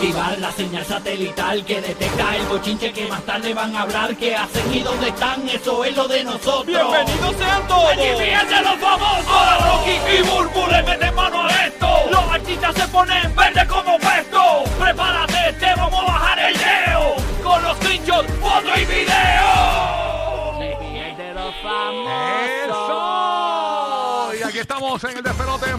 Activar la señal satelital que detecta el bochinche que más tarde van a hablar. ¿Qué hacen y dónde están? Eso es lo de nosotros. ¡Bienvenidos sean todos! ¡Aquí fíjense los famosos! Ahora Rocky y Burbu le meten mano a esto. Los artistas se ponen verde como pesto. Prepárate, te vamos a bajar el leo. Con los screenshots, foto y video. de los ¡Eso! Y aquí estamos en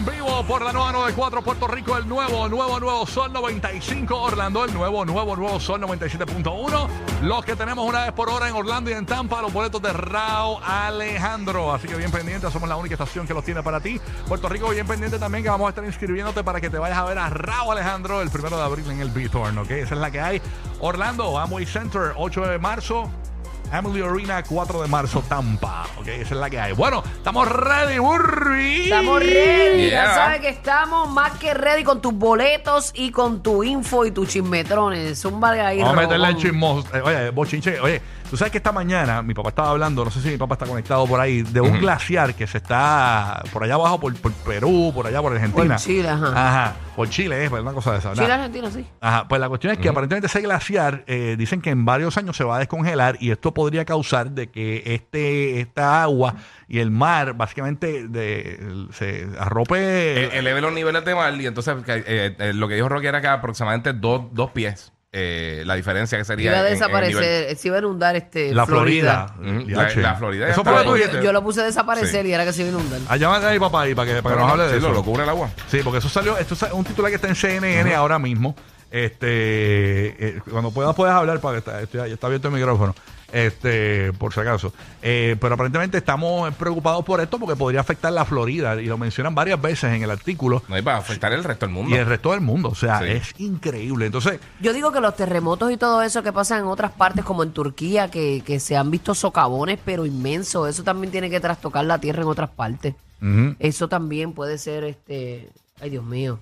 en vivo por la nueva 94 Puerto Rico, el nuevo, nuevo, nuevo Sol 95 Orlando, el nuevo, nuevo, nuevo Sol 97.1. Los que tenemos una vez por hora en Orlando y en Tampa, los boletos de Rao Alejandro. Así que bien pendiente, somos la única estación que los tiene para ti. Puerto Rico, bien pendiente también que vamos a estar inscribiéndote para que te vayas a ver a Rao Alejandro el primero de abril en el Bithorn, ¿ok? Esa es la que hay. Orlando, Amway Center, 8 de marzo. Emily Arena, 4 de marzo, Tampa. Ok, esa es la que hay. Bueno, estamos ready, Burry. Estamos ready, Yeah. ya sabes que estamos más que ready con tus boletos y con tu info y tus chismetrones. Un ahí, Vamos a meterle el chismos. eh, oye, bochinche. Oye, tú sabes que esta mañana mi papá estaba hablando, no sé si mi papá está conectado por ahí, de un glaciar que se está por allá abajo, por, por Perú, por allá por Argentina. Por Chile, ajá. Ajá, por Chile, es una cosa de esa. Chile, Nada. Argentina, sí. Ajá, pues la cuestión es que aparentemente ese glaciar eh, dicen que en varios años se va a descongelar y esto podría causar de que este esta agua y el mar básicamente de, se arrope. Eh, eleve los niveles de mar y entonces eh, eh, lo que dijo Rocky era que aproximadamente dos, dos pies eh, la diferencia que sería Iba a en- en el nivel. desaparecer, se iba a inundar este la Florida. Ujú, Yache. la- la Florida Eso fue lo está que tú ahí. dijiste. Yo, yo lo puse a desaparecer Sí. y era que se iba a inundar. Ah, llámate a mi papá ahí para que, para que nos hable de Sí, eso. Lo, lo cubre el agua. Sí, porque eso salió, esto es un titular que está en CNN ahora mismo. Este, eh, cuando puedas puedes hablar para que está, está, está abierto el micrófono. Este, por si acaso. Eh, pero aparentemente estamos preocupados por esto porque podría afectar la Florida y lo mencionan varias veces en el artículo No hay para afectar el resto del mundo. y el resto del mundo. O sea, Sí. es increíble. Entonces, Yo digo que los terremotos y todo eso que pasa en otras partes, como en Turquía, que, que se han visto socavones, pero inmensos, eso también tiene que trastocar la tierra en otras partes. Eso también puede ser, este, ay Dios mío,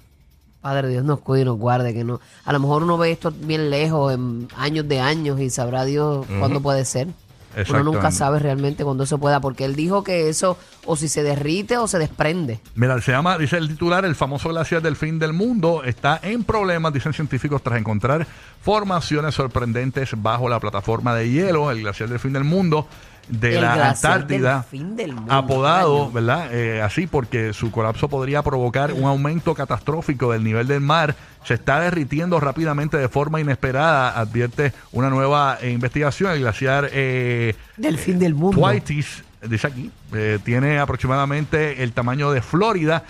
Padre Dios nos cuide y nos guarde, que no, a lo mejor uno ve esto bien lejos, en años de años, y sabrá Dios cuándo puede ser. Uno nunca sabe realmente cuándo eso pueda, porque él dijo que eso o si se derrite o se desprende. Mira, se llama, dice el titular, el famoso glaciar del fin del mundo está en problemas, dicen científicos, tras encontrar formaciones sorprendentes bajo la plataforma de hielo, el glaciar del fin del mundo de El la Antártida, del fin del mundo, apodado. ¿verdad? Eh, así porque su colapso podría provocar un aumento catastrófico del nivel del mar. Se está derritiendo rápidamente de forma inesperada, advierte una nueva eh, investigación. El glaciar eh, Del fin del mundo. Twitis, dice aquí, eh, tiene aproximadamente el tamaño de Florida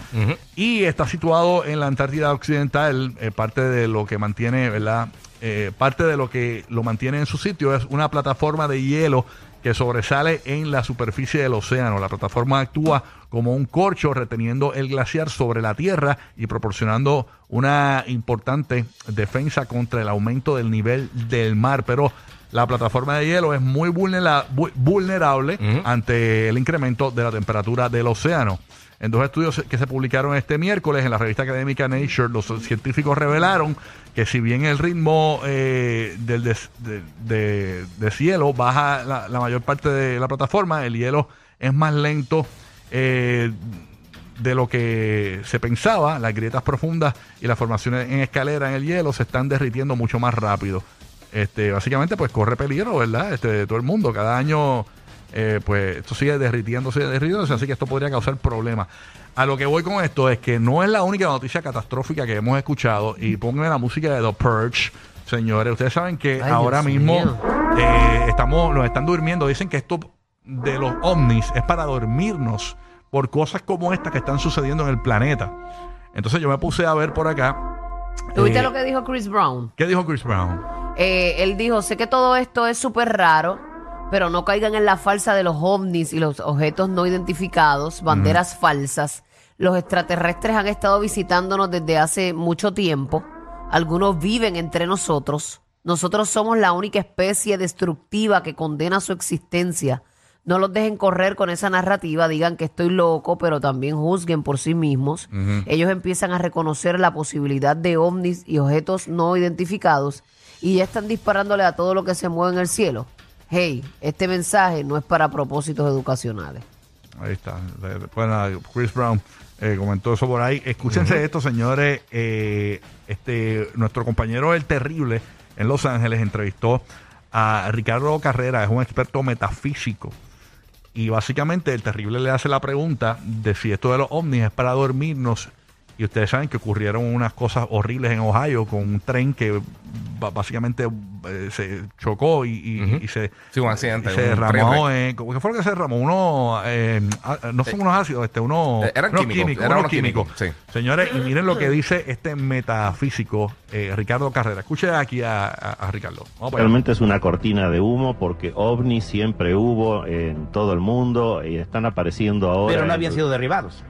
y está situado en la Antártida Occidental. eh, parte de lo que mantiene, ¿verdad? Eh, parte de lo que lo mantiene en su sitio es una plataforma de hielo que sobresale en la superficie del océano. La plataforma actúa como un corcho reteniendo el glaciar sobre la Tierra y proporcionando una importante defensa contra el aumento del nivel del mar. Pero la plataforma de hielo es muy vulnera- vu- vulnerable ante el incremento de la temperatura del océano. En dos estudios que se publicaron este miércoles en la revista académica Nature, los científicos revelaron que si bien el ritmo eh, del des- de, deshielo baja la, la mayor parte de la plataforma, el hielo es más lento eh, de lo que se pensaba. Las grietas profundas y las formaciones en escalera en el hielo se están derritiendo mucho más rápido. Este, básicamente, pues corre peligro, ¿verdad? Este, todo el mundo, cada año, eh, pues esto sigue derritiéndose, derritiéndose, así que esto podría causar problemas. A lo que voy con esto es que no es la única noticia catastrófica que hemos escuchado. Y pónganme la música de The Purge, señores. Ustedes saben que Ay, ahora Dios mismo eh, estamos, nos están durmiendo. Dicen que esto de los ovnis es para dormirnos por cosas como estas que están sucediendo en el planeta. Entonces yo me puse a ver por acá. ¿Tuviste eh, lo que dijo Chris Brown? ¿Qué dijo Chris Brown? Eh, él dijo, sé que todo esto es súper raro, pero no caigan en la falsa de los ovnis y los objetos no identificados, banderas falsas. Los extraterrestres han estado visitándonos desde hace mucho tiempo. Algunos viven entre nosotros. Nosotros somos la única especie destructiva que condena su existencia. No los dejen correr con esa narrativa, digan que estoy loco, pero también juzguen por sí mismos. Ellos empiezan a reconocer la posibilidad de ovnis y objetos no identificados y ya están disparándole a todo lo que se mueve en el cielo. Hey, este mensaje no es para propósitos educacionales. Ahí está. Nada, Chris Brown eh, comentó eso por ahí. Escúchense esto, señores. Eh, este, nuestro compañero El Terrible en Los Ángeles entrevistó a Ricardo Carrera, es un experto metafísico. Y básicamente el Terrible le hace la pregunta de si esto de los ovnis es para dormirnos. Y ustedes saben que ocurrieron unas cosas horribles en Ohio con un tren que básicamente eh, se chocó y, y- Ujú. y se, Sí, un accidente, y se un derramó. eh, ¿Qué fue lo que se derramó? Uno, eh, ah, no son unos ácidos, este, uno, Eh, eran unos químicos, eran unos químicos, sí. Señores, y miren lo que dice este metafísico eh, Ricardo Carrera. Escuche aquí a, a- a Ricardo. Vamos para allá. Realmente es una cortina de humo porque ovnis siempre hubo en todo el mundo y están apareciendo ahora. Pero no en- habían sido derribados.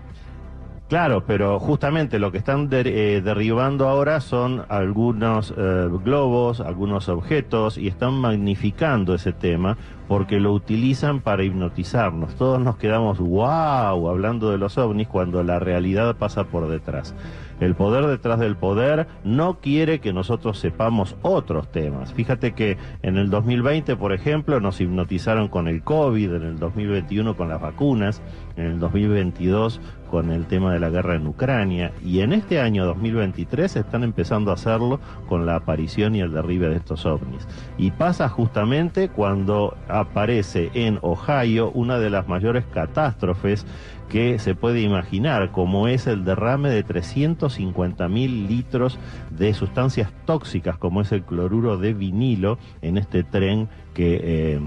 Claro, pero justamente lo que están eh, derribando ahora son algunos eh, globos, algunos objetos y están magnificando ese tema porque lo utilizan para hipnotizarnos. Todos nos quedamos wow hablando de los ovnis cuando la realidad pasa por detrás. El poder detrás del poder no quiere que nosotros sepamos otros temas. Fíjate que en el 2020, por ejemplo, nos hipnotizaron con el COVID, en el 2021 con las vacunas, en el 2022 con el tema de la guerra en Ucrania y en este año 2023 están empezando a hacerlo con la aparición y el derribe de estos ovnis. Y pasa justamente cuando aparece en Ohio una de las mayores catástrofes que se puede imaginar, como es el derrame de 350 mil litros de sustancias tóxicas, como es el cloruro de vinilo, en este tren que eh,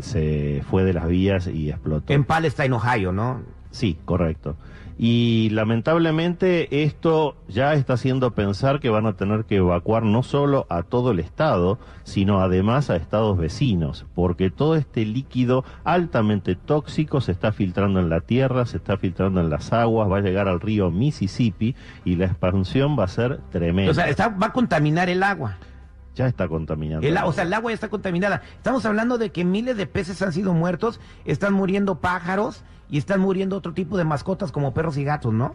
se fue de las vías y explotó. En Palestine, Ohio, ¿no? Sí, correcto. Y lamentablemente esto ya está haciendo pensar que van a tener que evacuar no solo a todo el estado, sino además a estados vecinos, porque todo este líquido altamente tóxico se está filtrando en la tierra, se está filtrando en las aguas, va a llegar al río Mississippi y la expansión va a ser tremenda. O sea, está- va a contaminar el agua. ya está contaminando. El o sea, el agua ya está contaminada. Estamos hablando de que miles de peces han sido muertos, están muriendo pájaros y están muriendo otro tipo de mascotas como perros y gatos, ¿no?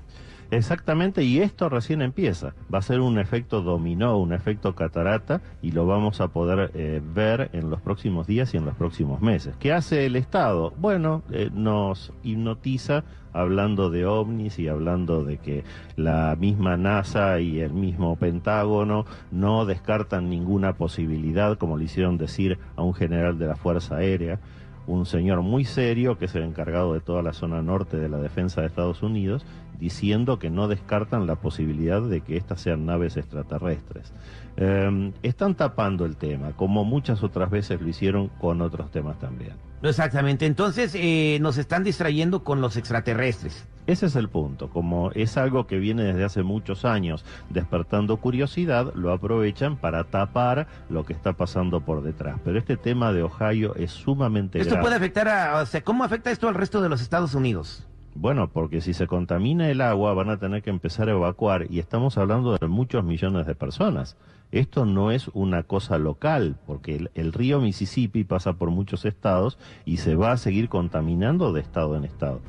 Exactamente, y esto recién empieza. Va a ser un efecto dominó, un efecto catarata, y lo vamos a poder eh, ver en los próximos días y en los próximos meses. ¿Qué hace el Estado? Bueno, eh, nos hipnotiza hablando de ovnis y hablando de que la misma NASA y el mismo Pentágono no descartan ninguna posibilidad, como le hicieron decir a un general de la Fuerza Aérea un señor muy serio que es el encargado de toda la zona norte de la defensa de Estados Unidos, diciendo que no descartan la posibilidad de que estas sean naves extraterrestres. Eh, están tapando el tema, como muchas otras veces lo hicieron con otros temas también. Exactamente. Entonces eh, nos están distrayendo con los extraterrestres. Ese es el punto. Como es algo que viene desde hace muchos años despertando curiosidad, lo aprovechan para tapar lo que está pasando por detrás. Pero este tema de Ohio es sumamente Esto grave. puede afectar a, o sea, ¿cómo afecta esto al resto de los Estados Unidos? Bueno, porque si se contamina el agua van a tener que empezar a evacuar y estamos hablando de muchos millones de personas. Esto no es una cosa local, porque el, el río Mississippi pasa por muchos estados y se va a seguir contaminando de estado en estado.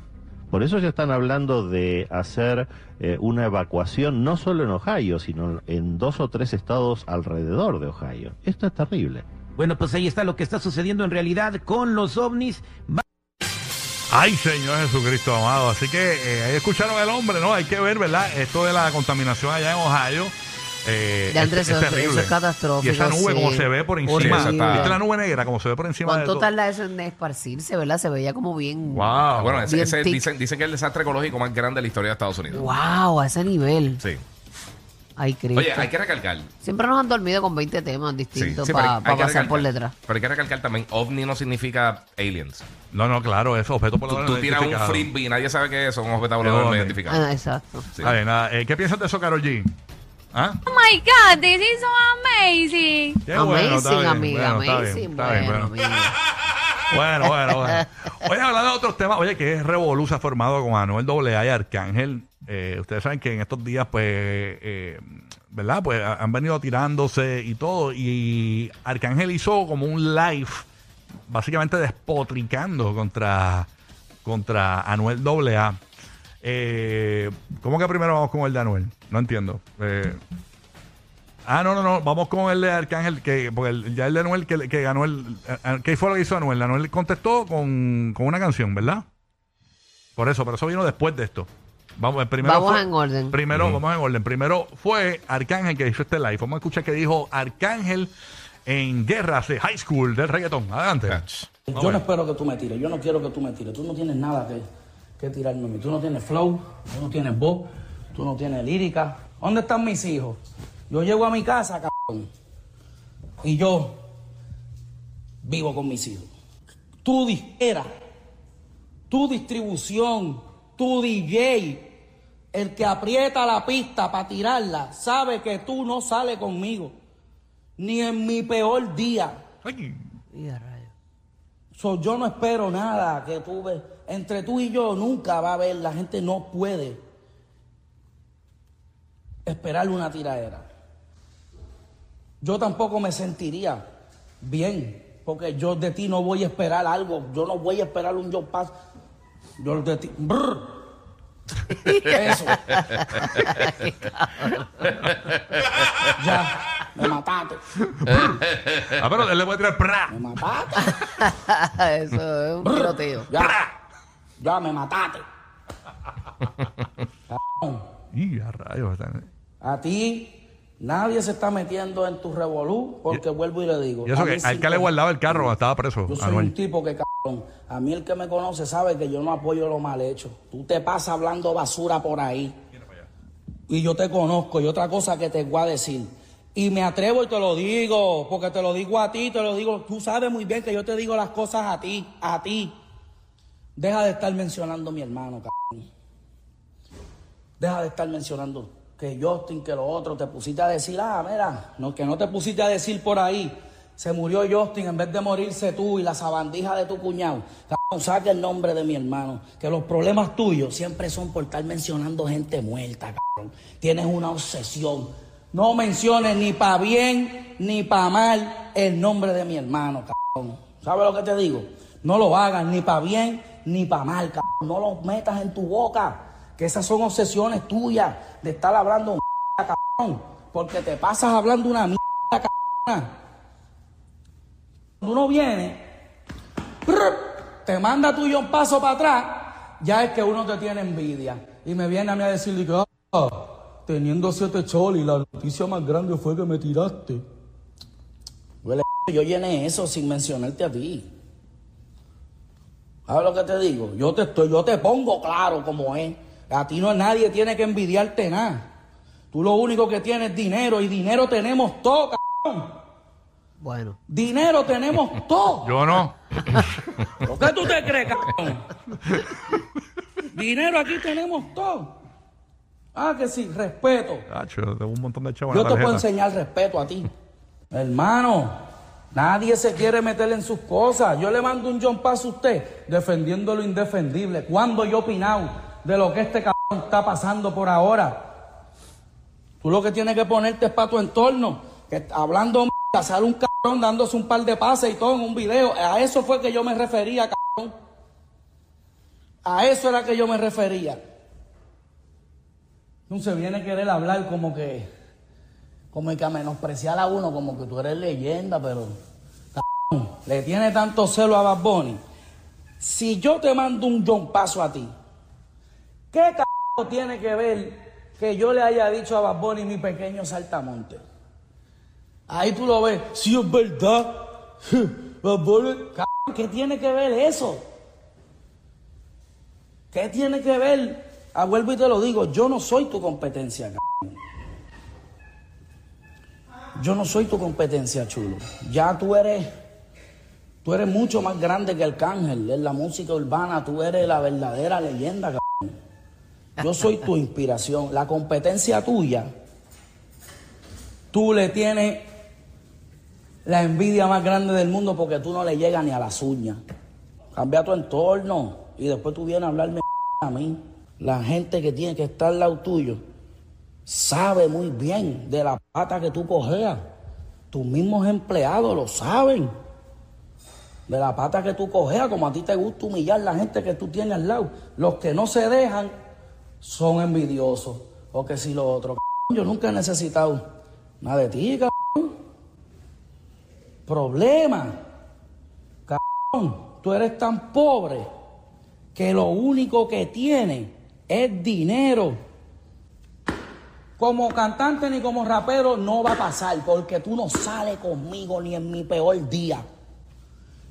Por eso ya están hablando de hacer eh, una evacuación no solo en Ohio, sino en dos o tres estados alrededor de Ohio. Esto es terrible. Bueno, pues ahí está lo que está sucediendo en realidad con los ovnis. Va- Ay, Señor Jesucristo amado. Así que eh, ahí escucharon el hombre, ¿no? Hay que ver, ¿verdad? Esto de la contaminación allá en Ohio. Eh, De Andrés, eso es catastrófico, Y esa nube, sí. como se ve por encima. Sí, ¿Viste la nube negra? Como se ve por encima de ¿Cuánto todo. tarda eso en esparcirse, verdad? Se veía como bien. Wow. Bueno, ese, Bien ese tic. dicen, dicen que es el desastre ecológico más grande de la historia de Estados Unidos. Wow, a ese nivel. Sí. Ay, Cristo. Oye, hay que recalcar. Siempre nos han dormido con 20 temas distintos sí, para pasar por detrás. Pero hay que recalcar también, ovni no significa aliens. No, no, claro, eso, objeto por Tú, tú tiras un frisbee nadie sabe qué es, son objetos voladores no ovni. identificados. Ah, exacto. Sí. A ver, nada, eh, ¿Qué piensas de eso, Karol G? ¿Ah? Oh my God, this is so amazing. Qué amazing, bueno, está bien, amiga, bueno, está amazing. bien, está bien, bueno, bueno. amiga. Bueno, bueno, bueno. Oye, hablando de otros temas, oye, que es Revolu se ha formado con Anuel AA y Arcángel. Eh, ustedes saben que en estos días, pues, eh, ¿verdad? Pues ha- han venido tirándose y todo. Y Arcángel hizo como un live, básicamente despotricando contra, contra Anuel AA. Eh, ¿Cómo que primero vamos con el de Anuel? No entiendo. Eh, ah, no, no, no. Vamos con el de Arcángel, que, porque el- ya el de Anuel que, que ganó el. eh, ¿Qué fue lo que hizo Anuel? Anuel contestó con, con una canción, ¿verdad? Por eso, pero eso vino después de esto. Vamos, el primero Vamos fue- en orden. Primero, vamos en orden. Primero fue Arcángel que hizo este live. Vamos a escuchar que dijo Arcángel en guerras de high school del reggaetón. Adelante. Yo no espero que tú me tires, yo no quiero que tú me tires. Tú no tienes nada que, que tirarme a mí. Tú no tienes flow, tú no tienes voz, tú no tienes lírica. ¿Dónde están mis hijos? Yo llego a mi casa, cabrón, y yo vivo con mis hijos. Tu disquera, tu distribución, tu DJ, el que aprieta la pista para tirarla, sabe que tú no sales conmigo, ni en mi peor día. Ay. So, yo no espero nada que tú ves. Entre tú y yo nunca va a haber, la gente no puede esperar una tiradera. Yo tampoco me sentiría bien, porque yo de ti no voy a esperar algo. Yo no voy a esperar un John Pass. Yo de ti. brr. Eso. ya, me mataste. Ah, pero él le puede tirar pra. Me mataste. Eso es un tiroteo. Ya, ya me mataste. Cabrón, Y a rayos. A ti nadie se está metiendo en tu revolú porque vuelvo y le digo. Y eso que al que le guardaba el carro estaba preso. Yo soy Anuel. un tipo que cabrón. A mí el que me conoce sabe que yo no apoyo lo mal hecho. Tú te pasas hablando basura por ahí. Y yo te conozco. Y otra cosa que te voy a decir. Y me atrevo y te lo digo, porque te lo digo a ti, te lo digo. Tú sabes muy bien que yo te digo las cosas a ti, a ti. Deja de estar mencionando a mi hermano, cabrón. Deja de estar mencionando que Justin, que lo otro, te pusiste a decir, ah, mira, no, que no te pusiste a decir por ahí. Se murió Justin en vez de morirse tú y la sabandija de tu cuñado. Cabrón, saca el nombre de mi hermano. Que los problemas tuyos siempre son por estar mencionando gente muerta, cabrón. Tienes una obsesión. No menciones ni para bien ni para mal el nombre de mi hermano, cabrón. ¿Sabes lo que te digo? No lo hagas ni para bien ni para mal, cabrón. No lo metas en tu boca. Que esas son obsesiones tuyas de estar hablando cabrón. Porque te pasas hablando una mierda, cabrón. Cuando uno viene, te manda tu un paso para atrás, ya es que uno te tiene envidia. Y me viene a mí a decir, que, ah, teniendo siete cholis, la noticia más grande fue que me tiraste. Yo llené eso sin mencionarte a ti. ¿Sabes lo que te digo? Yo te estoy, yo te pongo claro como es. A ti no nadie tiene que envidiarte nada. Tú lo único que tienes es dinero y dinero tenemos todo, cabrón. Bueno. Dinero tenemos todo. Yo no. ¿Por qué tú te crees, cabrón? Dinero aquí tenemos todo. Ah, que sí, respeto. Tengo un montón de Yo te puedo enseñar respeto a ti. Hermano, nadie se quiere meter en sus cosas. Yo le mando un John Pass a usted defendiendo lo indefendible. ¿Cuándo yo he opinado de lo que este cabrón está pasando por ahora? Tú lo que tienes que ponerte es para tu entorno. Que hablando m***, sale un cabrón dándose un par de pases y todo en un video. A eso fue que yo me refería, cabrón. A eso era que yo me refería. Entonces viene a querer hablar como que, como que a menospreciar a uno, como que tú eres leyenda, pero cabrón, le tiene tanto celo a Bad Bunny. Si yo te mando un John Paso a ti, ¿qué cabrón tiene que ver que yo le haya dicho a Bad mi pequeño saltamonte? Ahí tú lo ves, sí es verdad. Bad Bunny, ¿qué tiene que ver eso? ¿Qué tiene que ver? Ah, vuelvo y te lo digo, yo no soy tu competencia, cabrón. Yo no soy tu competencia, chulo. Ya tú eres, tú eres mucho más grande que el cángel en la música urbana. Tú eres la verdadera leyenda, cabrón. Yo soy tu inspiración. La competencia tuya, tú le tienes la envidia más grande del mundo porque tú no le llegas ni a las uñas. Cambia tu entorno y después tú vienes a hablarme a mí. La gente que tiene que estar al lado tuyo sabe muy bien de la pata que tú cojeas. Tus mismos empleados lo saben. De la pata que tú cojeas, como a ti te gusta humillar la gente que tú tienes al lado. Los que no se dejan son envidiosos. O que si lo otro, yo nunca he necesitado nada de ti, cabrón. Problema. Cabrón, tú eres tan pobre que lo único que tienes es dinero. Como cantante ni como rapero no va a pasar porque tú no sales conmigo ni en mi peor día.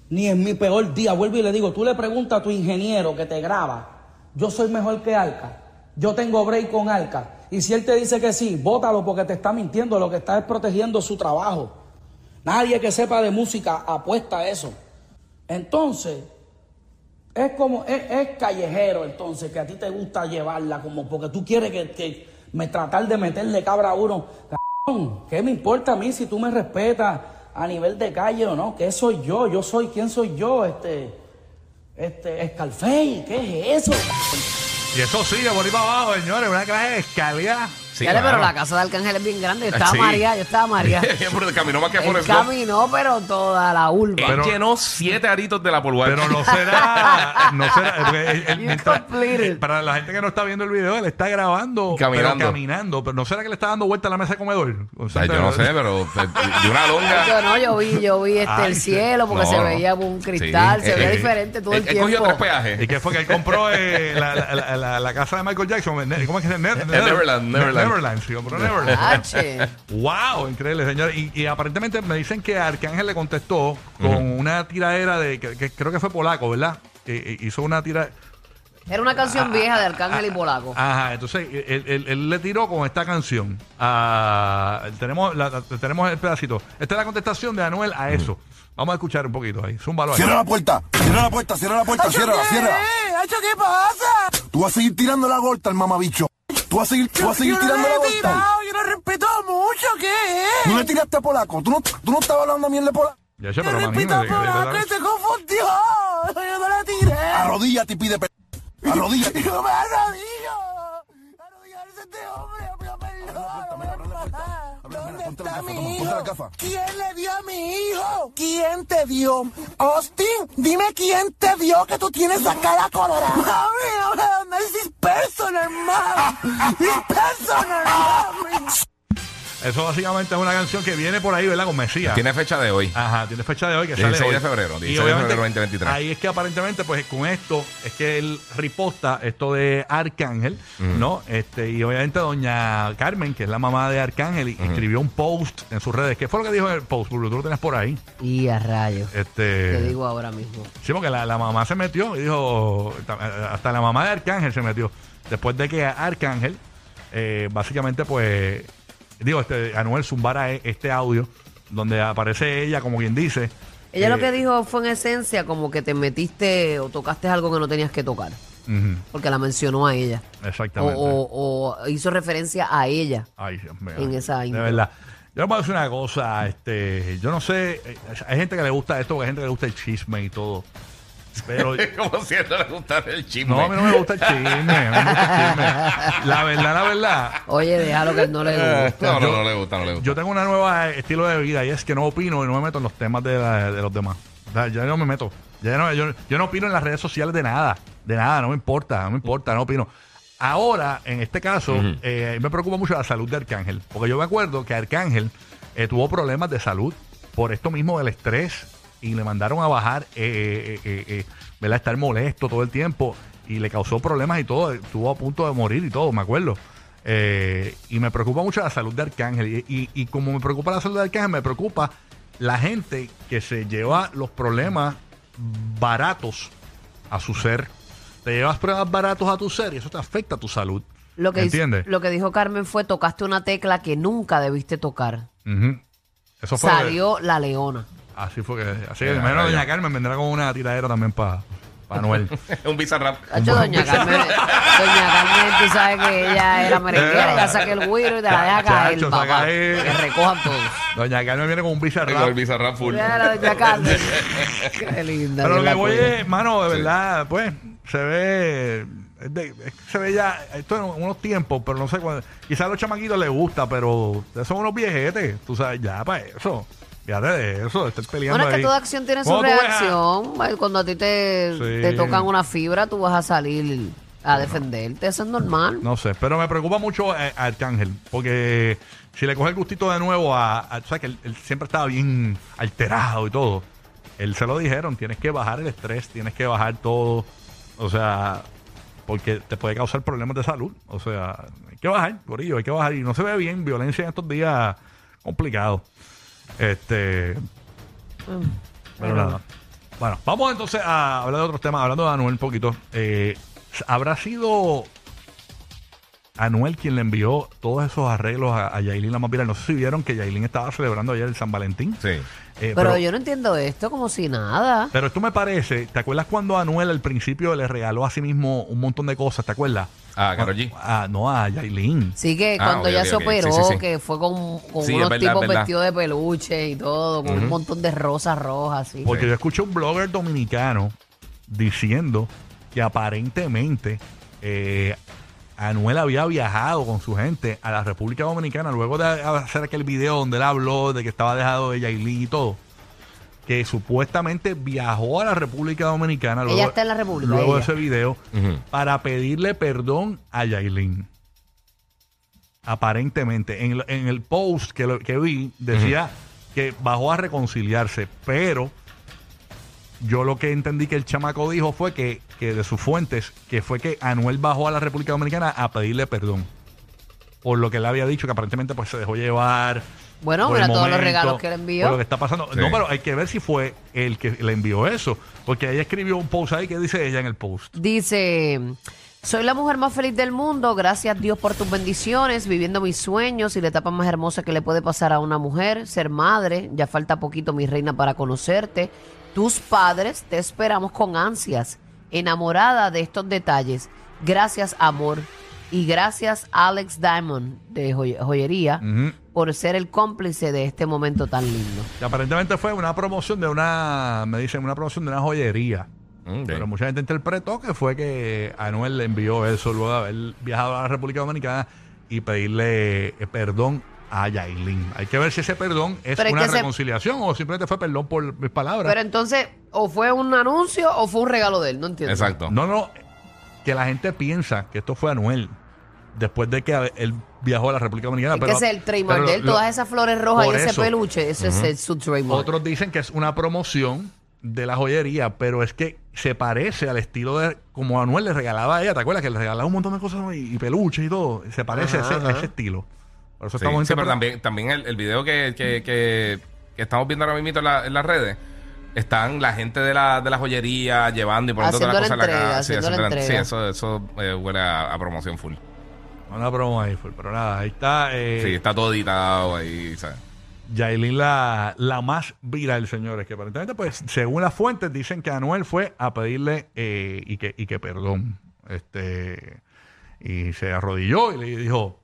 Ni en mi peor día. Vuelvo y le digo, tú le preguntas a tu ingeniero que te graba, yo soy mejor que Alca. Yo tengo break con Alca. Y si él te dice que sí, bótalo porque te está mintiendo. Lo que está es protegiendo su trabajo. Nadie que sepa de música apuesta a eso. Entonces, es como, es, callejero entonces, que a ti te gusta llevarla como porque tú quieres que, que me tratar de meterle cabra a uno. ¿qué me importa a mí si tú me respetas a nivel de calle o no? ¿Qué soy yo? Yo soy, ¿quién soy yo? Este, este, Escalfey, ¿qué es eso? Y eso sigue por ahí para abajo, señores. Una clase de escalera. Sí, Dale, claro. pero la casa de Arcángel es bien grande. Yo estaba Sí. María, yo estaba María. Pero caminó más que por Él eso. caminó, pero toda la urba. Él llenó siete aritos de la polvar. Pero no será. No será. porque él- él- You mientras- completed. para la gente que no está viendo el video, él está grabando. Caminando. Pero caminando. Pero no será que le está dando vuelta a la mesa de comedor. O sea, Ay, yo no sé, pero eh, de una longa. Yo no, yo vi, yo vi este, Ay, el sí. cielo porque No, se no. veía un cristal, Sí, se eh, veía eh, diferente todo él, el él cogió tiempo. tres peajes. ¿Y qué fue que él compró eh, la, la, la, la- la casa de Michael Jackson? ¿Cómo es que se llama? Ne- Neverland, Neverland. Neverland, sí, compró Neverland. Wow, increíble, señor. Y, y aparentemente me dicen que Arcángel le contestó con una tiradera de, que, que creo que fue polaco, ¿verdad? Que, eh, hizo una tira. Era una Ah, canción vieja de Arcángel y Polaco. Ajá, entonces él, él- él le tiró con esta canción. Ah, tenemos, la- la- tenemos el pedacito. Esta es la contestación de Anuel a eso. Vamos a escuchar un poquito ahí. Zúmbalo ahí. Cierra la puerta, cierra la puerta, cierra la puerta, cierra, cierra. ¿qué pasa? Tú vas a seguir tirando la gorta al mamabicho. Tú vas a seguir, tú vas a seguir tirando la gorta. yo lo respeto mucho, ¿qué No le tiraste a polaco. Tú no, tú no estabas hablando a mí en de polaco. Ya, che, pero imagínate. que le- le- se confundió. Yo no la tiré. Arrodíllate y pide perdón. Arrodíllate. Yo me arrodillo. Arrodillarse este hombre, pido perdón. ¿Dónde está mi hijo? ¿Quién le dio a mi hijo? ¿Quién te dio? Austin, dime quién te dio que tú tienes la cara colorada. Mami, no, this is personal, mom. It's personal, mami. Eso básicamente es una canción que viene por ahí, ¿verdad? Con Mesías. Tiene fecha de hoy. Ajá, tiene fecha de hoy que 16 sale hoy. de febrero, Y 16 de obviamente, febrero 2023. Ahí es que aparentemente, pues con esto, es que él riposta esto de Arcángel, ¿no? Este, y obviamente doña Carmen, que es la mamá de Arcángel, y- escribió un post en sus redes. ¿Qué fue lo que dijo en el post? Porque tú lo tienes por ahí. Y a rayos. Te Este. digo ahora mismo. Sí, porque la, la mamá se metió y dijo, hasta la mamá de Arcángel se metió. Después de que Arcángel, eh, básicamente, pues, digo, este, Anuel zumbara este audio donde aparece ella, como quien dice. Ella lo eh, que dijo fue en esencia como que te metiste o tocaste algo que no tenías que tocar. Porque la mencionó a ella. Exactamente. o- o hizo referencia a ella. Ay, Dios mío. en esa De intro. verdad. Yo voy a decir una cosa, este, yo no sé, eh, hay gente que le gusta esto, hay gente que le gusta el chisme y todo. Pero Como si no le gustara el chisme. no, a mí no me gusta el chisme, a mí no me gusta el chisme. La verdad, la verdad, Oye, déjalo que no le gusta. No, no, no le gusta, no le gusta. Yo tengo una nueva estilo de vida y es que no opino y no me meto en los temas de, la- de los demás. O sea, yo no me meto. Ya no- yo, yo no opino en las redes sociales de nada. De nada, no me importa, no me importa, no opino. Ahora, en este caso, eh, me preocupa mucho la salud de Arcángel. Porque yo me acuerdo que Arcángel eh, tuvo problemas de salud por esto mismo del estrés y le mandaron a bajar, eh, eh, eh, eh, ¿verdad? Estar molesto todo el tiempo y le causó problemas y todo. Estuvo a punto de morir y todo, me acuerdo. Eh, y me preocupa mucho la salud de Arcángel. Y, y- y como me preocupa la salud de Arcángel, me preocupa la gente que se lleva los problemas baratos a su ser. Te llevas pruebas baratos a tu ser y eso te afecta a tu salud. Lo que, hizo- ¿Entiendes? lo que dijo Carmen fue tocaste una tecla que nunca debiste tocar. Eso fue. Salió la leona. Así fue que. Así que, menos ya. doña Carmen vendrá con una tiradera también para Noel. un bizarrap. Hacho, doña Carmen, doña Carmen, tú sabes que ella era merenguera, ella saca el güiro y te la deja caer, Chacho, papá. saca ahí. Que recojan todos. doña Carmen viene con un Con el bizarrap. bizarrap full. Mira la doña Carmen. Qué linda. Pero lo que voy es, mano, de Sí. verdad, pues, se ve. es de- es que se ve ya, esto en unos tiempos, pero no sé cuándo. Quizás a los chamaquitos les gusta, pero son unos viejetes, tú sabes, ya para eso. Fíjate de eso, de estar peleando Bueno, es que ahí. toda acción tiene su Cuando tú veas- reacción. Cuando a ti te, Sí. te tocan una fibra, tú vas a salir a defenderte. Eso es normal. No sé, pero me preocupa mucho eh, Arcángel, porque si le coge el gustito de nuevo a, a- tú sabes que él, él siempre estaba bien alterado y todo. Él se lo dijeron, tienes que bajar el estrés, tienes que bajar todo, o sea, porque te puede causar problemas de salud. O sea, hay que bajar, por ello, hay que bajar. Y no se ve bien, violencia en estos días complicado. Este, pero nada. Bueno, vamos entonces a hablar de otros temas, hablando de Anuel un poquito. Eh, ¿Habrá sido Anuel quien le envió todos esos arreglos a, a Yailin la más viral? No sé si vieron que Yailin estaba celebrando ayer el San Valentín. Sí. Eh, Pero, yo no entiendo esto como si nada. pero esto me parece, ¿te acuerdas cuando Anuel al principio le regaló a sí mismo un montón de cosas? ¿Te acuerdas? A Karol G. Ah, no, a Yailin. Sí, que Ah, cuando ok, ok, se ok. operó, Sí, sí, sí. que fue con, con Sí, es unos verdad, tipos verdad. vestidos de peluche y todo, con un montón de rosas rojas, así. Porque yo escuché un blogger dominicano diciendo que aparentemente eh, Anuel había viajado con su gente a la República Dominicana luego de hacer aquel video donde él habló de que estaba dejado de Yailin y todo. Que supuestamente viajó a la República Dominicana luego, Ella está en la República, luego de ese video Ujú. para pedirle perdón a Yailin. Aparentemente. En, el- en el post que, lo- que vi decía que bajó a reconciliarse, pero yo lo que entendí que el chamaco dijo fue que, que de sus fuentes, que fue que Anuel bajó a la República Dominicana a pedirle perdón. Por lo que él había dicho, que aparentemente pues se dejó llevar. Bueno, mira todos los regalos que le envió. por lo que está pasando. Sí. No, pero hay que ver si fue el que le envió eso. Porque ella escribió un post ahí que dice ella en el post. Dice, soy la mujer más feliz del mundo, gracias Dios por tus bendiciones, viviendo mis sueños y la etapa más hermosa que le puede pasar a una mujer, ser madre, ya falta poquito mi reina para conocerte, tus padres te esperamos con ansias, enamorada de estos detalles, gracias amor y gracias Alex Diamond de joye- joyería. Por ser el cómplice de este momento tan lindo. Que aparentemente fue una promoción de una, me dicen, una promoción de una joyería. Ok. Pero mucha gente interpretó que fue que Anuel le envió eso luego de haber viajado a la República Dominicana y pedirle perdón a Yailin. Hay que ver si ese perdón es Pero es una se- reconciliación o simplemente fue perdón por mis palabras. Pero entonces, o fue un anuncio o fue un regalo de él, no entiendo. Exacto. no, no, que la gente piensa que esto fue Anuel después de que él viajó a la República Dominicana. Es pero, que ese es el trademark de él, lo- todas esas flores rojas y ese eso. peluche, ese es el- su trademark. Otros dicen que es una promoción de la joyería, pero es que se parece al estilo de como Anuel le regalaba a ella. ¿Te acuerdas que le regalaba un montón de cosas y, y peluches y todo? Se parece Ajá, a, ese, a ajá. ese estilo. Por eso Sí, estamos sí, pero también, también el, el video que, que, que- que estamos viendo ahora mismo en, la- en las redes, están la gente de la, de la joyería llevando y poniendo todas las cosas en la casa. Sí, haciendo la haciendo la- sí, entrega. eso, eso eh, huele a, a promoción full. Una promo ahí, full, pero nada, ahí está eh, Sí, está todo editado ahí, ¿sabes? Yailin la, la más viral, señores, que aparentemente, pues, según las fuentes, dicen que Anuel fue a pedirle eh, y, que, y que perdón. Este y se arrodilló y le dijo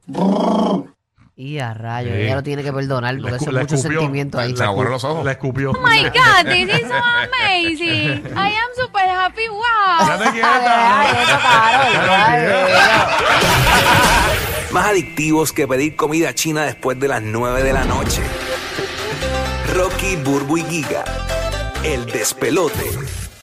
Y a rayos, Sí. ella lo tiene que perdonar porque eso escu- es mucho escupió, sentimiento ahí. Se aguaron los ojos. Le escupió. Oh my God, this is so amazing. I am super happy. Wow. Quédate quieta. Ay, eso, Carol, ay, Más adictivos que pedir comida china después de las 9 de la noche. Rocky, Burbu y Giga. El despelote.